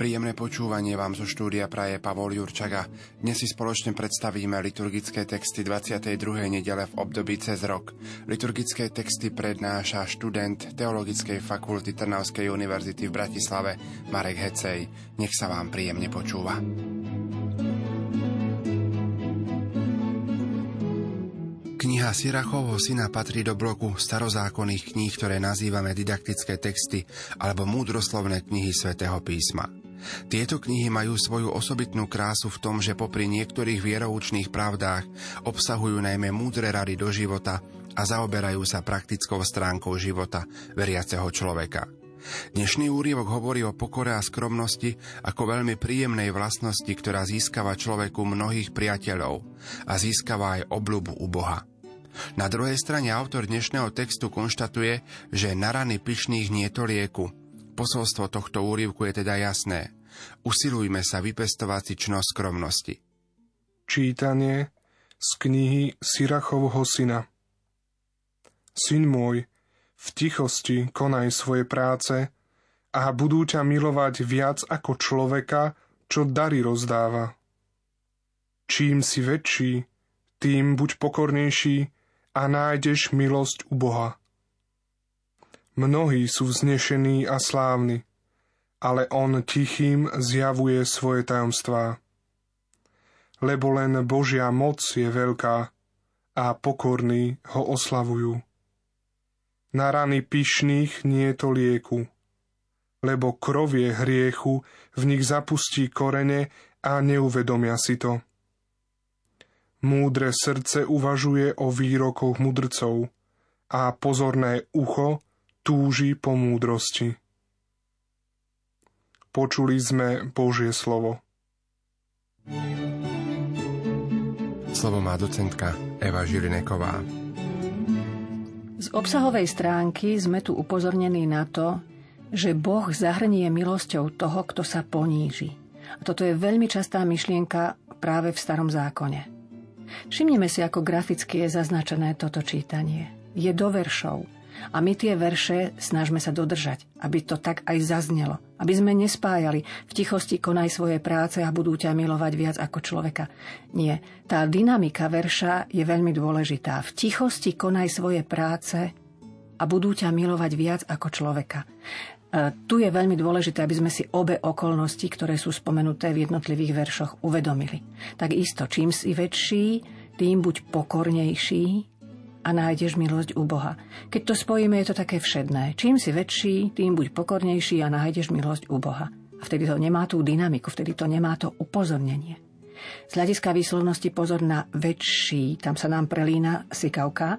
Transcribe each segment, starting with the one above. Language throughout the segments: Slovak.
Príjemné počúvanie vám zo štúdia praje Pavol Jurčaga. Dnes si spoločne predstavíme liturgické texty 22. nedele v období cez rok. Liturgické texty prednáša študent Teologickej fakulty Trnavskej univerzity v Bratislave Marek Hecej. Nech sa vám príjemne počúva. Kniha Sirachovho syna patrí do bloku starozákonných kníh, ktoré nazývame didaktické texty alebo múdroslovné knihy svätého písma. Tieto knihy majú svoju osobitnú krásu v tom, že popri niektorých vieroučných pravdách obsahujú najmä múdre rady do života a zaoberajú sa praktickou stránkou života veriaceho človeka. Dnešný úrivok hovorí o pokore a skromnosti ako veľmi príjemnej vlastnosti, ktorá získava človeku mnohých priateľov a získava aj obľubu u Boha. Na druhej strane autor dnešného textu konštatuje, že na rany pyšných nie to lieku – Posolstvo tohto úrivku je teda jasné. Usilujme sa vypestovať si čnosť skromnosti. Čítanie z knihy Sirachovho syna Syn môj, v tichosti konaj svoje práce a budú ťa milovať viac ako človeka, čo dary rozdáva. Čím si väčší, tým buď pokornejší a nájdeš milosť u Boha. Mnohí sú vznešení a slávni, ale on tichým zjavuje svoje tajomstvá. Lebo len Božia moc je veľká a pokorní ho oslavujú. Na rany pyšných nie je to lieku, lebo krovie hriechu v nich zapustí korene a neuvedomia si to. Múdre srdce uvažuje o výrokoch mudrcov a pozorné ucho túži po múdrosti. Počuli sme Božie slovo. Slovo má docentka Eva Žilineková. Z obsahovej stránky sme tu upozornení na to, že Boh zahrnie milosťou toho, kto sa poníži. A toto je veľmi častá myšlienka práve v starom zákone. Všimneme si, ako graficky je zaznačené toto čítanie. Je do veršov, a my tie verše snažme sa dodržať, aby to tak aj zaznelo. Aby sme nespájali v tichosti konaj svoje práce a budú ťa milovať viac ako človeka. Nie. Tá dynamika verša je veľmi dôležitá. V tichosti konaj svoje práce a budú ťa milovať viac ako človeka. E, tu je veľmi dôležité, aby sme si obe okolnosti, ktoré sú spomenuté v jednotlivých veršoch, uvedomili. Tak isto, čím si väčší, tým buď pokornejší, a nájdeš milosť u Boha. Keď to spojíme, je to také všedné. Čím si väčší, tým buď pokornejší a nájdeš milosť u Boha. A vtedy to nemá tú dynamiku, vtedy to nemá to upozornenie. Z hľadiska výslovnosti pozor na väčší, tam sa nám prelína sikavka.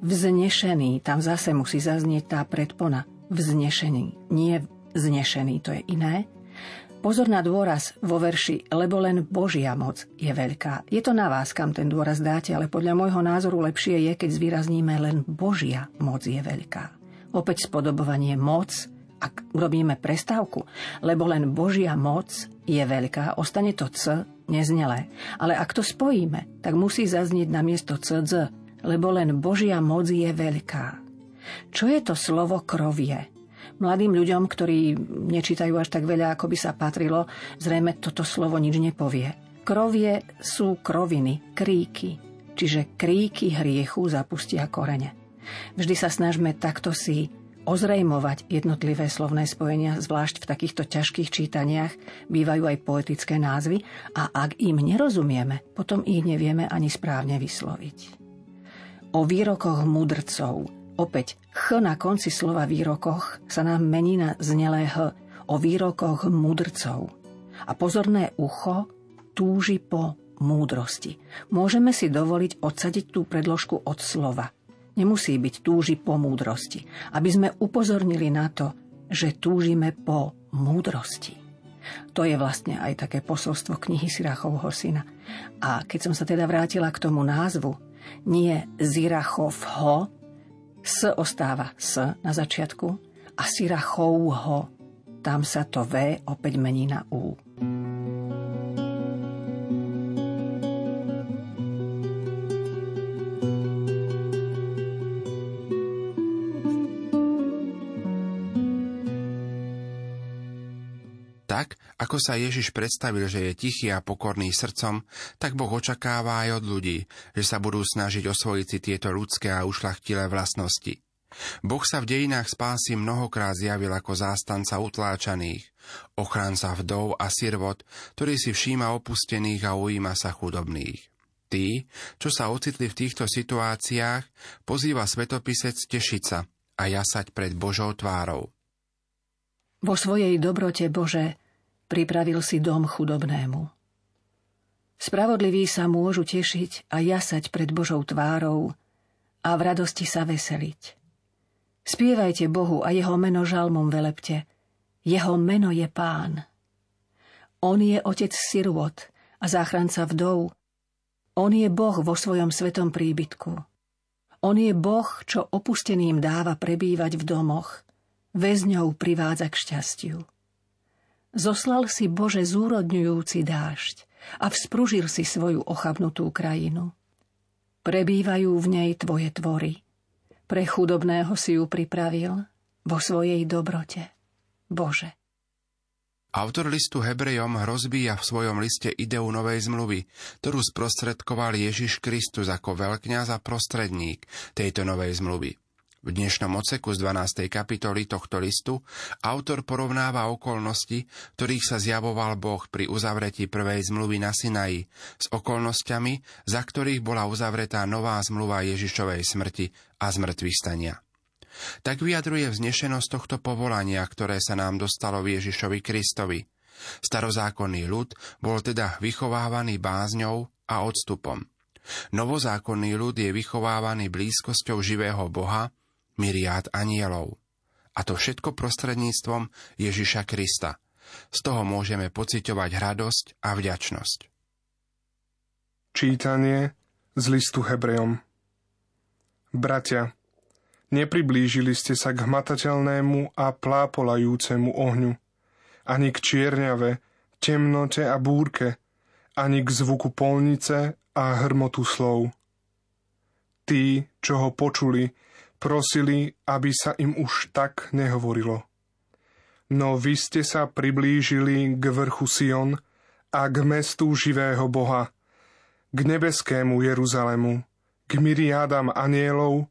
Vznešený, tam zase musí zaznieť tá predpona. Vznešený, nie vznešený, to je iné. Pozor na dôraz vo verši, lebo len Božia moc je veľká. Je to na vás, kam ten dôraz dáte, ale podľa môjho názoru lepšie je, keď zvýrazníme len Božia moc je veľká. Opäť spodobovanie moc, ak robíme prestávku, lebo len Božia moc je veľká, ostane to C neznelé. Ale ak to spojíme, tak musí zaznieť na miesto C Z, lebo len Božia moc je veľká. Čo je to slovo krovie? Mladým ľuďom, ktorí nečítajú až tak veľa, ako by sa patrilo, zrejme toto slovo nič nepovie. Krovie sú kroviny, kríky, čiže kríky hriechu zapustia korene. Vždy sa snažme takto si ozrejmovať jednotlivé slovné spojenia, zvlášť v takýchto ťažkých čítaniach bývajú aj poetické názvy a ak im nerozumieme, potom ich nevieme ani správne vysloviť. O výrokoch mudrcov, Opäť ch na konci slova výrokoch sa nám mení na znelé h o výrokoch mudrcov. A pozorné ucho túži po múdrosti. Môžeme si dovoliť odsadiť tú predložku od slova. Nemusí byť túži po múdrosti. Aby sme upozornili na to, že túžime po múdrosti. To je vlastne aj také posolstvo knihy Sirachovho syna. A keď som sa teda vrátila k tomu názvu, nie Zirachovho, S ostáva S na začiatku a Sirachovho. Tam sa to V opäť mení na U. sa Ježiš predstavil, že je tichý a pokorný srdcom, tak Boh očakáva aj od ľudí, že sa budú snažiť osvojiť si tieto ľudské a ušlachtilé vlastnosti. Boh sa v dejinách spásy mnohokrát zjavil ako zástanca utláčaných, ochranca vdov a sirvot, ktorý si všíma opustených a ujíma sa chudobných. Tí, čo sa ocitli v týchto situáciách, pozýva svetopisec tešiť sa a jasať pred Božou tvárou. Vo svojej dobrote, Bože, pripravil si dom chudobnému. Spravodliví sa môžu tešiť a jasať pred Božou tvárou a v radosti sa veseliť. Spievajte Bohu a jeho meno žalmom velepte. Jeho meno je Pán. On je otec sirvot a záchranca vdov. On je Boh vo svojom svetom príbytku. On je Boh, čo opusteným dáva prebývať v domoch – väzňov privádza k šťastiu. Zoslal si Bože zúrodňujúci dážď a vzpružil si svoju ochabnutú krajinu. Prebývajú v nej tvoje tvory. Pre chudobného si ju pripravil vo svojej dobrote. Bože. Autor listu Hebrejom rozbíja v svojom liste ideu novej zmluvy, ktorú sprostredkoval Ježiš Kristus ako veľkňaz a prostredník tejto novej zmluvy. V dnešnom oceku z 12. kapitoly tohto listu autor porovnáva okolnosti, ktorých sa zjavoval Boh pri uzavretí prvej zmluvy na Sinaji s okolnostiami, za ktorých bola uzavretá nová zmluva Ježišovej smrti a zmrtvých stania. Tak vyjadruje vznešenosť tohto povolania, ktoré sa nám dostalo v Ježišovi Kristovi. Starozákonný ľud bol teda vychovávaný bázňou a odstupom. Novozákonný ľud je vychovávaný blízkosťou živého Boha myriád anielov. A to všetko prostredníctvom Ježiša Krista. Z toho môžeme pociťovať radosť a vďačnosť. Čítanie z listu Hebrejom Bratia, nepriblížili ste sa k hmatateľnému a plápolajúcemu ohňu, ani k čierňave, temnote a búrke, ani k zvuku polnice a hrmotu slov. Tí, čo ho počuli, prosili, aby sa im už tak nehovorilo. No vy ste sa priblížili k vrchu Sion a k mestu živého Boha, k nebeskému Jeruzalemu, k myriádam anielov,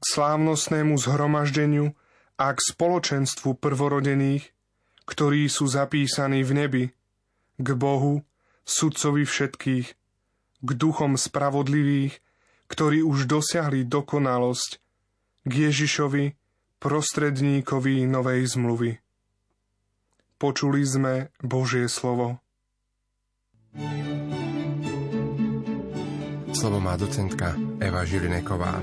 k slávnostnému zhromaždeniu a k spoločenstvu prvorodených, ktorí sú zapísaní v nebi, k Bohu, sudcovi všetkých, k duchom spravodlivých, ktorí už dosiahli dokonalosť k Ježišovi, prostredníkovi novej zmluvy. Počuli sme Božie slovo. Slovo má docentka Eva Žilineková.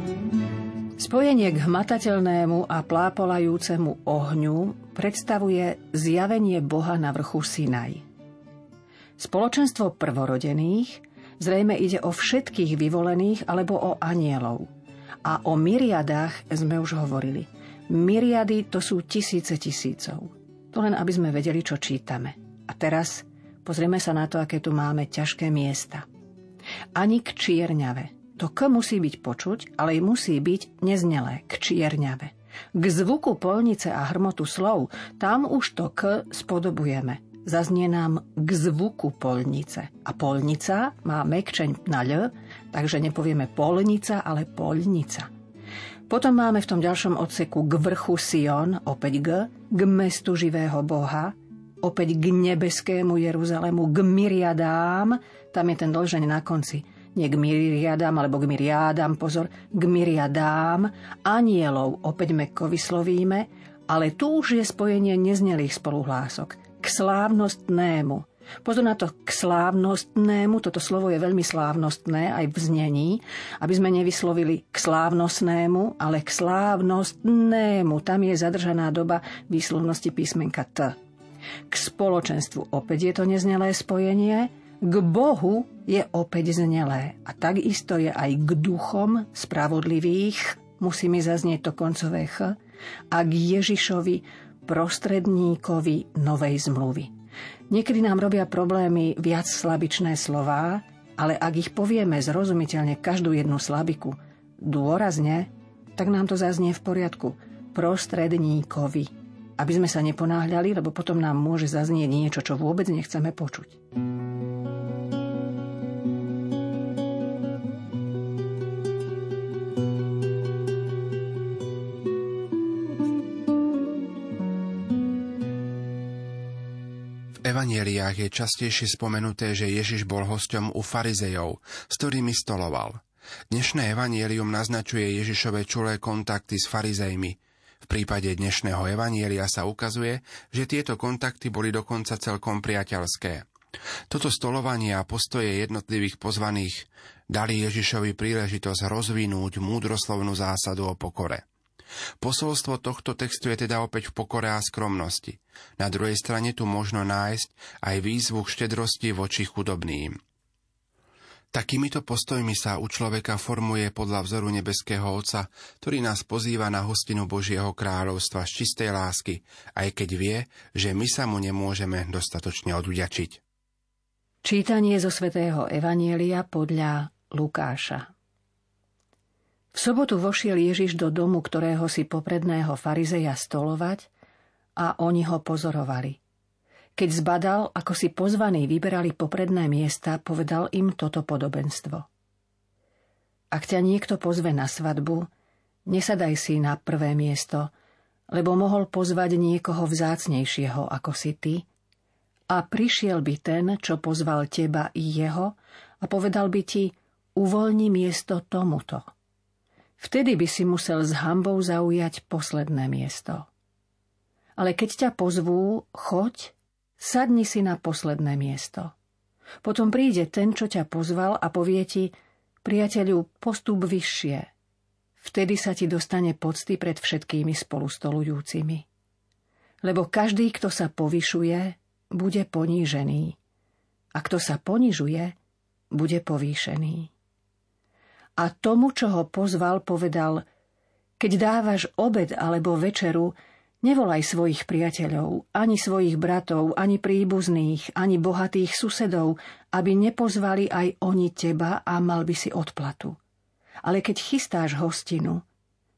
Spojenie k hmatateľnému a plápolajúcemu ohňu predstavuje zjavenie Boha na vrchu Sinaj. Spoločenstvo prvorodených zrejme ide o všetkých vyvolených alebo o anielov – a o myriadách sme už hovorili. Myriady to sú tisíce tisícov. To len aby sme vedeli, čo čítame. A teraz pozrieme sa na to, aké tu máme ťažké miesta. Ani k čierňave. To K musí byť počuť, ale musí byť neznelé, k čierňave. K zvuku polnice a hrmotu slov, tam už to K spodobujeme zaznie nám k zvuku polnice. A polnica má mekčeň na ľ, takže nepovieme polnica, ale polnica. Potom máme v tom ďalšom odseku k vrchu Sion, opäť G, k mestu živého Boha, opäť k nebeskému Jeruzalému, k myriadám, tam je ten dlžeň na konci, nie k myriadám, alebo k myriádám, pozor, k myriadám, anielov opäť mekko vyslovíme, ale tu už je spojenie neznelých spoluhlások k slávnostnému. Pozor na to, k slávnostnému, toto slovo je veľmi slávnostné aj v znení, aby sme nevyslovili k slávnostnému, ale k slávnostnému. Tam je zadržaná doba výslovnosti písmenka T. K spoločenstvu opäť je to neznelé spojenie, k Bohu je opäť znelé a takisto je aj k duchom spravodlivých, musí mi zaznieť to koncové ch, a k Ježišovi, prostredníkovi novej zmluvy. Niekedy nám robia problémy viac slabičné slová, ale ak ich povieme zrozumiteľne každú jednu slabiku, dôrazne, tak nám to zaznie v poriadku. Prostredníkovi. Aby sme sa neponáhľali, lebo potom nám môže zaznieť niečo, čo vôbec nechceme počuť. Evanieliách je častejšie spomenuté, že Ježiš bol hosťom u farizejov, s ktorými stoloval. Dnešné evanielium naznačuje Ježišové čulé kontakty s farizejmi. V prípade dnešného evanielia sa ukazuje, že tieto kontakty boli dokonca celkom priateľské. Toto stolovanie a postoje jednotlivých pozvaných dali Ježišovi príležitosť rozvinúť múdroslovnú zásadu o pokore. Posolstvo tohto textu je teda opäť v pokore a skromnosti. Na druhej strane tu možno nájsť aj výzvu k štedrosti voči chudobným. Takýmito postojmi sa u človeka formuje podľa vzoru nebeského Otca, ktorý nás pozýva na hostinu Božieho kráľovstva z čistej lásky, aj keď vie, že my sa mu nemôžeme dostatočne odvďačiť. Čítanie zo svätého Evanielia podľa Lukáša v sobotu vošiel Ježiš do domu, ktorého si popredného farizeja stolovať a oni ho pozorovali. Keď zbadal, ako si pozvaní vyberali popredné miesta, povedal im toto podobenstvo. Ak ťa niekto pozve na svadbu, nesadaj si na prvé miesto, lebo mohol pozvať niekoho vzácnejšieho ako si ty, a prišiel by ten, čo pozval teba i jeho, a povedal by ti, uvoľni miesto tomuto. Vtedy by si musel s hambou zaujať posledné miesto. Ale keď ťa pozvú, choď, sadni si na posledné miesto. Potom príde ten, čo ťa pozval a povie ti, priateľu, postup vyššie. Vtedy sa ti dostane pocty pred všetkými spolustolujúcimi. Lebo každý, kto sa povyšuje, bude ponížený. A kto sa ponižuje, bude povýšený a tomu, čo ho pozval, povedal Keď dávaš obed alebo večeru, nevolaj svojich priateľov, ani svojich bratov, ani príbuzných, ani bohatých susedov, aby nepozvali aj oni teba a mal by si odplatu. Ale keď chystáš hostinu,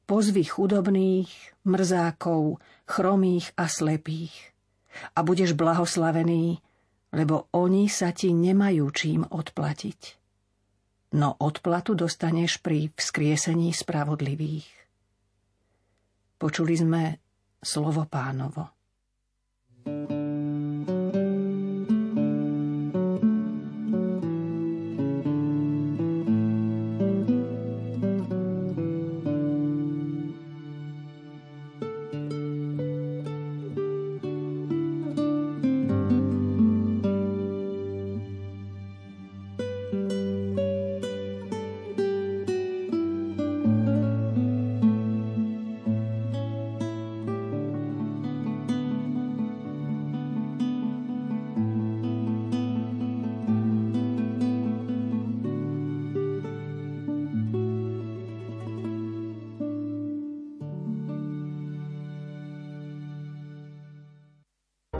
pozvi chudobných, mrzákov, chromých a slepých. A budeš blahoslavený, lebo oni sa ti nemajú čím odplatiť no odplatu dostaneš pri vzkriesení spravodlivých. Počuli sme slovo pánovo. thank you